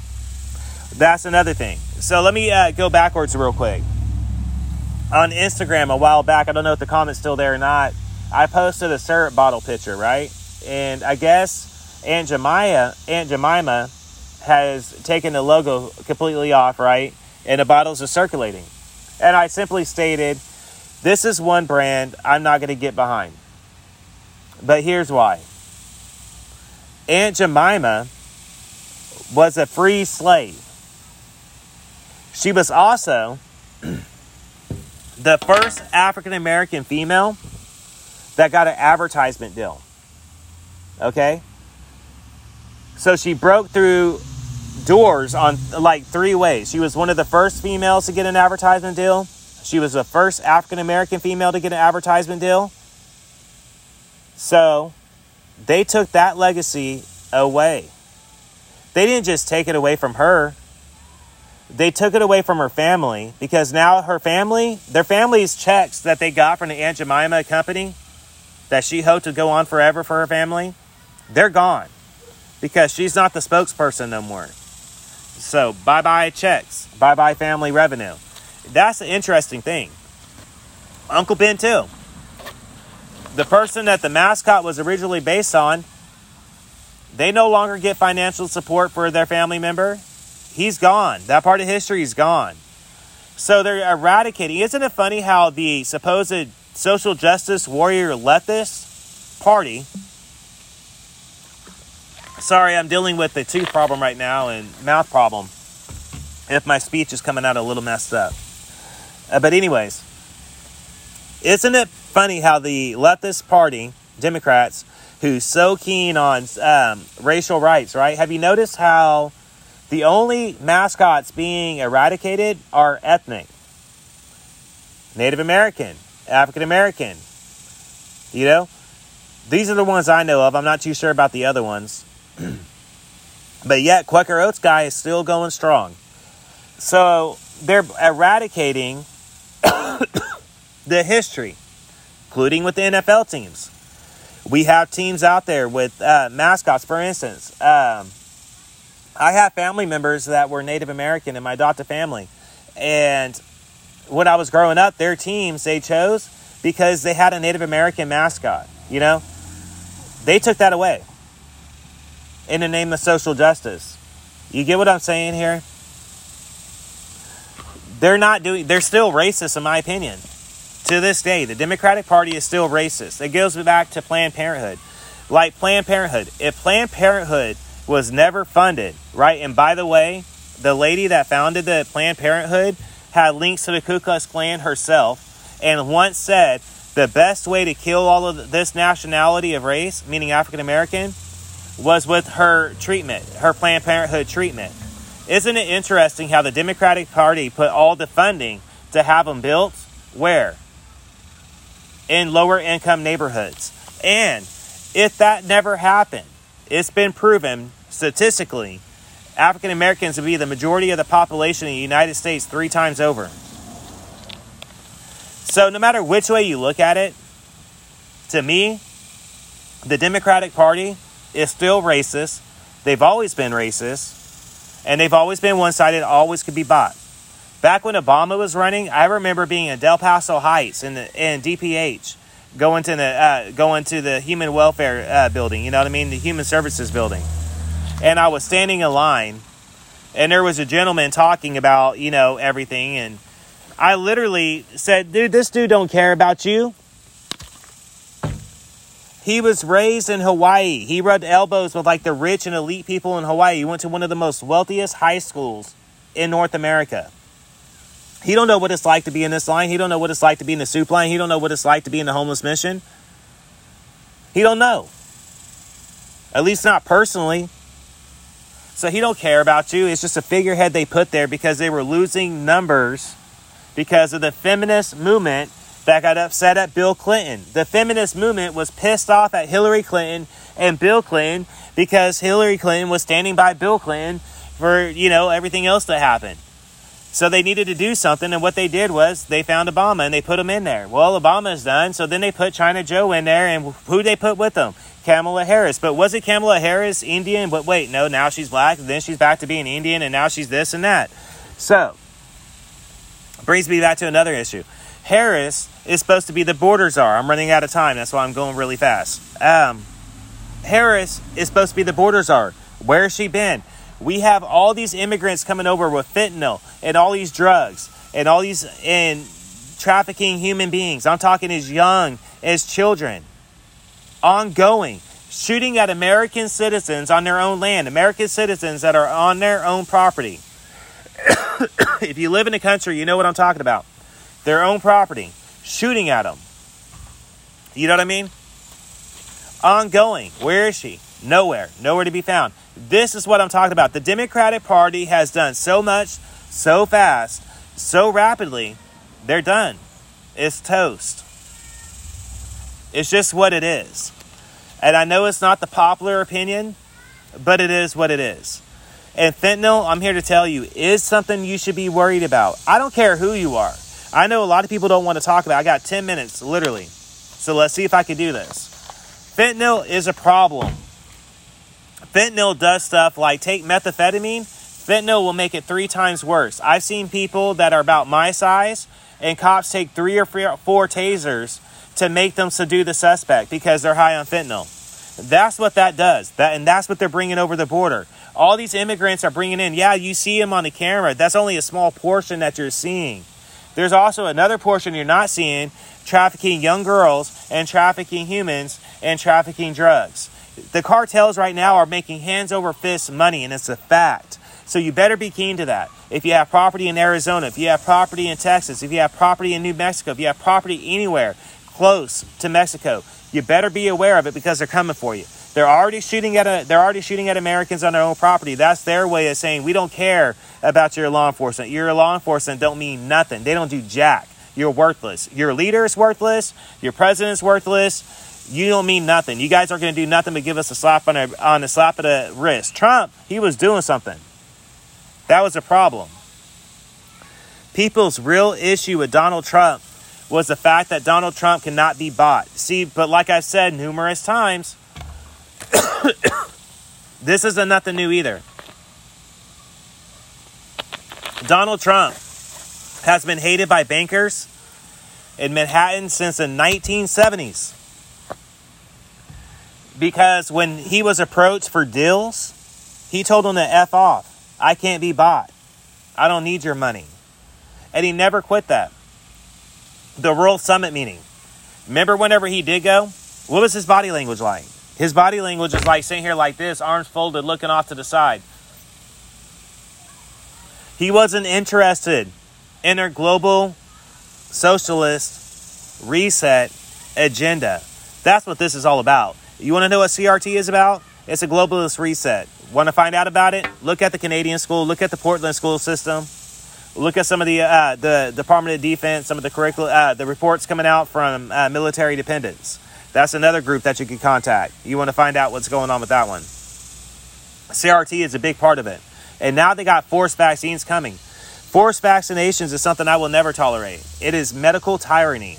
that's another thing. So, let me uh, go backwards real quick. On Instagram a while back, I don't know if the comment's still there or not, I posted a syrup bottle picture, right? And I guess Aunt Jemima, Aunt Jemima has taken the logo completely off, right? And the bottles are circulating. And I simply stated, this is one brand I'm not going to get behind. But here's why Aunt Jemima was a free slave. She was also the first African American female that got an advertisement deal. Okay? So she broke through doors on like three ways. She was one of the first females to get an advertisement deal. She was the first African American female to get an advertisement deal. So they took that legacy away. They didn't just take it away from her, they took it away from her family because now her family, their family's checks that they got from the Aunt Jemima company that she hoped to go on forever for her family, they're gone because she's not the spokesperson no more. So bye bye checks, bye bye family revenue. That's the interesting thing. Uncle Ben, too. The person that the mascot was originally based on, they no longer get financial support for their family member. He's gone. That part of history is gone. So they're eradicating. Isn't it funny how the supposed social justice warrior leftist party Sorry, I'm dealing with a tooth problem right now and mouth problem. If my speech is coming out a little messed up. Uh, but, anyways, isn't it funny how the leftist party, Democrats, who's so keen on um, racial rights, right? Have you noticed how the only mascots being eradicated are ethnic? Native American, African American. You know, these are the ones I know of. I'm not too sure about the other ones. but yet, Quaker Oats guy is still going strong. So they're eradicating the history, including with the NFL teams. We have teams out there with uh, mascots. For instance, um, I have family members that were Native American in my adopted family. And when I was growing up, their teams they chose because they had a Native American mascot. You know, they took that away in the name of social justice. You get what I'm saying here? They're not doing, they're still racist, in my opinion. To this day, the Democratic Party is still racist. It goes back to Planned Parenthood. Like Planned Parenthood, if Planned Parenthood was never funded, right? And by the way, the lady that founded the Planned Parenthood had links to the Ku Klux Klan herself and once said the best way to kill all of this nationality of race, meaning African American, was with her treatment, her Planned Parenthood treatment. Isn't it interesting how the Democratic Party put all the funding to have them built where? In lower income neighborhoods. And if that never happened, it's been proven statistically African Americans would be the majority of the population in the United States three times over. So, no matter which way you look at it, to me, the Democratic Party is still racist. They've always been racist. And they've always been one sided, always could be bought. Back when Obama was running, I remember being in Del Paso Heights in, the, in DPH, going to the uh, going to the human welfare uh, building. You know what I mean, the human services building. And I was standing in line, and there was a gentleman talking about you know everything, and I literally said, "Dude, this dude don't care about you." He was raised in Hawaii. He rubbed elbows with like the rich and elite people in Hawaii. He went to one of the most wealthiest high schools in North America. He don't know what it's like to be in this line. He don't know what it's like to be in the soup line. He don't know what it's like to be in the homeless mission. He don't know. At least not personally. So he don't care about you. It's just a figurehead they put there because they were losing numbers because of the feminist movement that got upset at Bill Clinton. The feminist movement was pissed off at Hillary Clinton and Bill Clinton because Hillary Clinton was standing by Bill Clinton for, you know, everything else that happened. So they needed to do something, and what they did was they found Obama and they put him in there. Well, Obama's done, so then they put China Joe in there, and who they put with them? Kamala Harris. But was it Kamala Harris Indian? But wait, no, now she's black, then she's back to being Indian, and now she's this and that. So, brings me back to another issue. Harris is supposed to be the border czar. I'm running out of time, that's why I'm going really fast. Um, Harris is supposed to be the border czar. Where has she been? We have all these immigrants coming over with fentanyl and all these drugs and all these and trafficking human beings. I'm talking as young as children. Ongoing. Shooting at American citizens on their own land, American citizens that are on their own property. if you live in a country, you know what I'm talking about. Their own property. Shooting at them. You know what I mean? Ongoing. Where is she? Nowhere. Nowhere to be found. This is what I'm talking about. The Democratic Party has done so much, so fast, so rapidly, they're done. It's toast. It's just what it is. And I know it's not the popular opinion, but it is what it is. And fentanyl, I'm here to tell you, is something you should be worried about. I don't care who you are. I know a lot of people don't want to talk about. It. I got 10 minutes, literally. So let's see if I can do this. Fentanyl is a problem. Fentanyl does stuff like take methamphetamine, fentanyl will make it three times worse. I've seen people that are about my size, and cops take three or four tasers to make them subdue the suspect because they're high on fentanyl. That's what that does. That and that's what they're bringing over the border. All these immigrants are bringing in. Yeah, you see them on the camera. That's only a small portion that you're seeing. There's also another portion you're not seeing trafficking young girls and trafficking humans and trafficking drugs. The cartels right now are making hands over fists money, and it's a fact. So you better be keen to that. If you have property in Arizona, if you have property in Texas, if you have property in New Mexico, if you have property anywhere close to Mexico, you better be aware of it because they're coming for you. They're already shooting at a, they're already shooting at Americans on their own property. That's their way of saying we don't care about your law enforcement. Your law enforcement don't mean nothing. They don't do jack. You're worthless. Your leader is worthless. Your president's worthless you don't mean nothing. You guys aren't going to do nothing but give us a slap on, a, on the slap of the wrist. Trump, he was doing something. That was a problem. People's real issue with Donald Trump was the fact that Donald Trump cannot be bought. See, but like I've said numerous times, this isn't nothing new either. Donald Trump has been hated by bankers in Manhattan since the 1970s because when he was approached for deals, he told them to F off. I can't be bought. I don't need your money. And he never quit that. The World Summit meeting. Remember whenever he did go? What was his body language like? His body language was like sitting here like this, arms folded, looking off to the side. He wasn't interested in their global socialist reset agenda. That's what this is all about. You want to know what CRT is about? It's a globalist reset. Want to find out about it? Look at the Canadian school. Look at the Portland school system. Look at some of the uh, the Department of Defense, some of the curriculum, uh, the reports coming out from uh, military dependents. That's another group that you can contact. You want to find out what's going on with that one. CRT is a big part of it. And now they got forced vaccines coming. Forced vaccinations is something I will never tolerate. It is medical tyranny.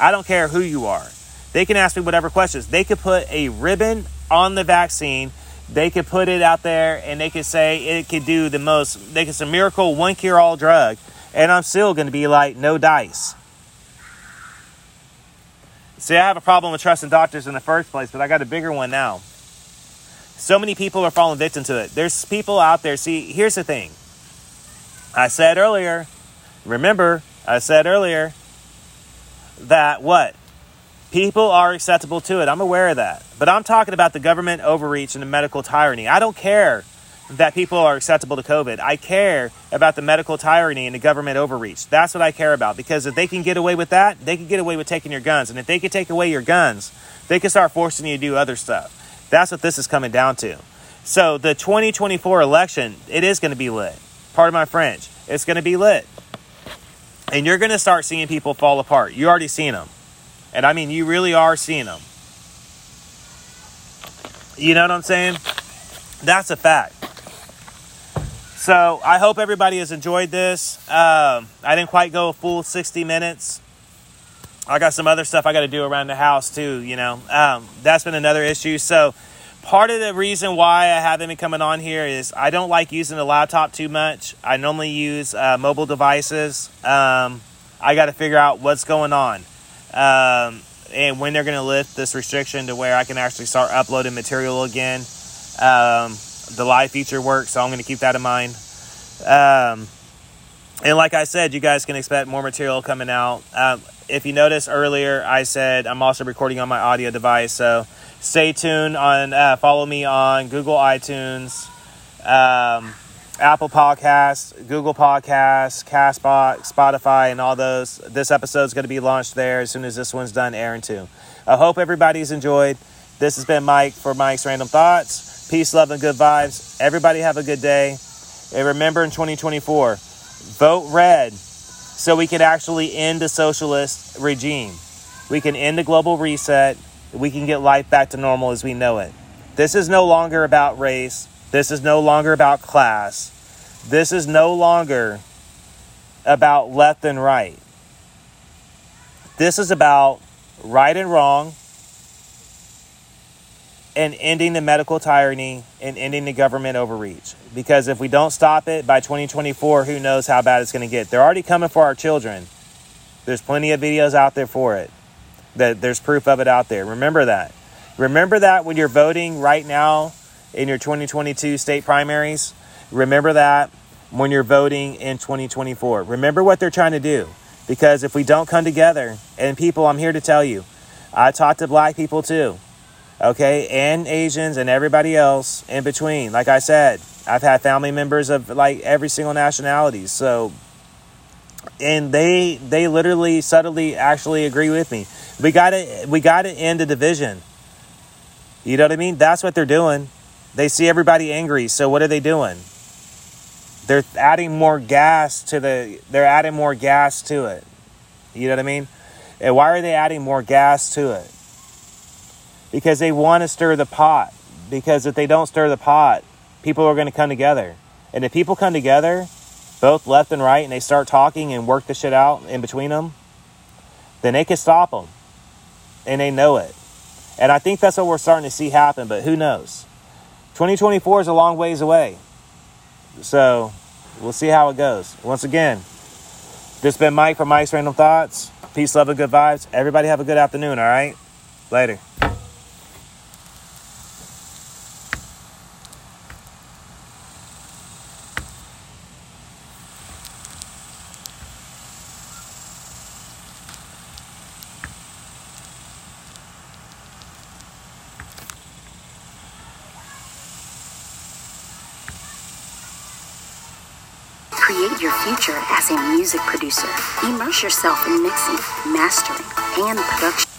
I don't care who you are. They can ask me whatever questions. They could put a ribbon on the vaccine they could put it out there and they could say it could do the most, they could say miracle one cure all drug, and I'm still going to be like, no dice. See, I have a problem with trusting doctors in the first place, but I got a bigger one now. So many people are falling victim to it. There's people out there. See, here's the thing. I said earlier, remember, I said earlier that what? People are acceptable to it. I'm aware of that. But I'm talking about the government overreach and the medical tyranny. I don't care that people are acceptable to COVID. I care about the medical tyranny and the government overreach. That's what I care about because if they can get away with that, they can get away with taking your guns. And if they can take away your guns, they can start forcing you to do other stuff. That's what this is coming down to. So the 2024 election, it is going to be lit. Pardon my French. It's going to be lit. And you're going to start seeing people fall apart. You already seen them. And I mean, you really are seeing them. You know what I'm saying? That's a fact. So I hope everybody has enjoyed this. Um, I didn't quite go a full 60 minutes. I got some other stuff I got to do around the house too, you know. Um, that's been another issue. So part of the reason why I haven't been coming on here is I don't like using the laptop too much. I normally use uh, mobile devices. Um, I got to figure out what's going on um, and when they're going to lift this restriction to where I can actually start uploading material again. Um, the live feature works, so I'm going to keep that in mind. Um, and like I said, you guys can expect more material coming out. Um, if you noticed earlier, I said I'm also recording on my audio device, so stay tuned on. Uh, follow me on Google iTunes, um, Apple Podcasts, Google Podcasts, Castbox, Spotify, and all those. This episode is going to be launched there as soon as this one's done airing too. I hope everybody's enjoyed. This has been Mike for Mike's Random Thoughts. Peace, love, and good vibes. Everybody have a good day. And remember in 2024, vote red so we can actually end the socialist regime. We can end the global reset. We can get life back to normal as we know it. This is no longer about race. This is no longer about class. This is no longer about left and right. This is about right and wrong and ending the medical tyranny and ending the government overreach. Because if we don't stop it by 2024, who knows how bad it's going to get. They're already coming for our children. There's plenty of videos out there for it. That there's proof of it out there. Remember that. Remember that when you're voting right now in your 2022 state primaries. Remember that when you're voting in 2024. Remember what they're trying to do. Because if we don't come together, and people, I'm here to tell you, I talk to black people too, okay, and Asians and everybody else in between. Like I said, I've had family members of like every single nationality. So, and they they literally subtly actually agree with me. We got to we got to end the division. You know what I mean? That's what they're doing. They see everybody angry, so what are they doing? They're adding more gas to the they're adding more gas to it. You know what I mean? And why are they adding more gas to it? Because they want to stir the pot. Because if they don't stir the pot, people are going to come together. And if people come together, both left and right, and they start talking and work the shit out in between them, then they can stop them. And they know it. And I think that's what we're starting to see happen, but who knows? 2024 is a long ways away. So we'll see how it goes. Once again, this has been Mike from Mike's Random Thoughts. Peace, love, and good vibes. Everybody have a good afternoon, all right? Later. Create your future as a music producer. Immerse yourself in mixing, mastering, and production.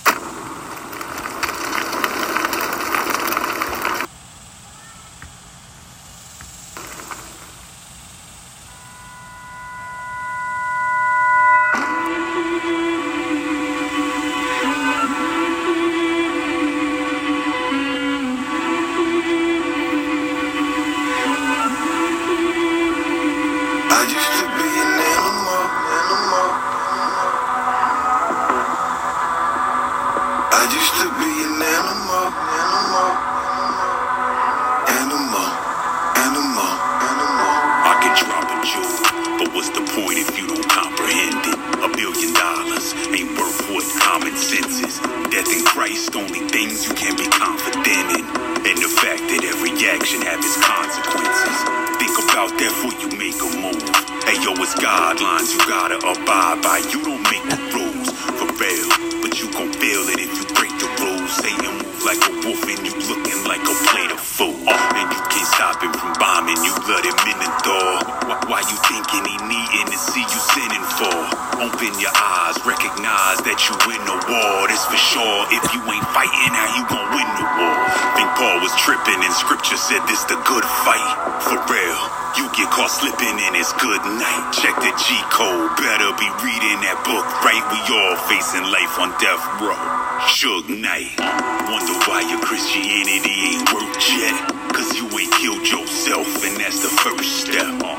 Tripping and scripture said this the good fight. For real. You get caught slipping and it's good night. Check the G code. Better be reading that book right. We all facing life on death row. Suge Knight. Wonder why your Christianity ain't worked yet. Cause you ain't killed yourself, and that's the first step.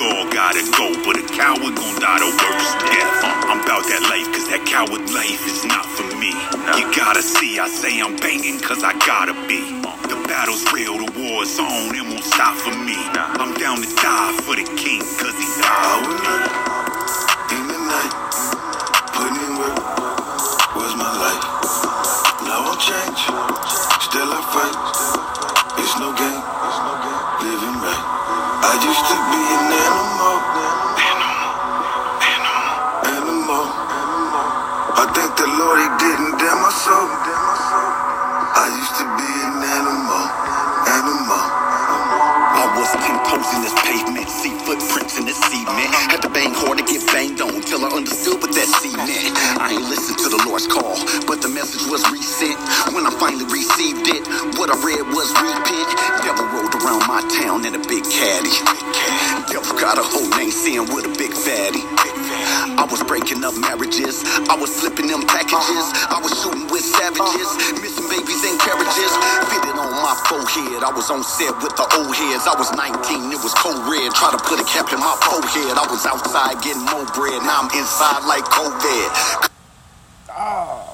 All gotta go, but a coward gon' die the worst death. I'm about that life, cause that coward life is not for me. You gotta see, I say I'm banging, cause I gotta be. The battle's real, the war's on, it won't stop for me. I'm down to die for the king, cause he died with me. In the night, putting in work was my life. Now I'm changed, still I fight. Soul. I used to be an animal, animal. I was in this pavement, see footprints in the cement. Had to bang hard to get banged on till I understood what that cement. I ain't listened to the Lord's call, but the message was resent. When I finally received it, what I read was repent. Devil rode around my town in a big caddy. Devil got a whole name saying with a big fatty. I was breaking up marriages. I was flipping them packages. I was shooting with savages, missing babies and carriages. Fitted on my forehead. I was on set with the old heads. I was 19, it was cold red. Try to put a cap in my forehead. I was outside getting more bread. Now I'm inside like COVID. Oh,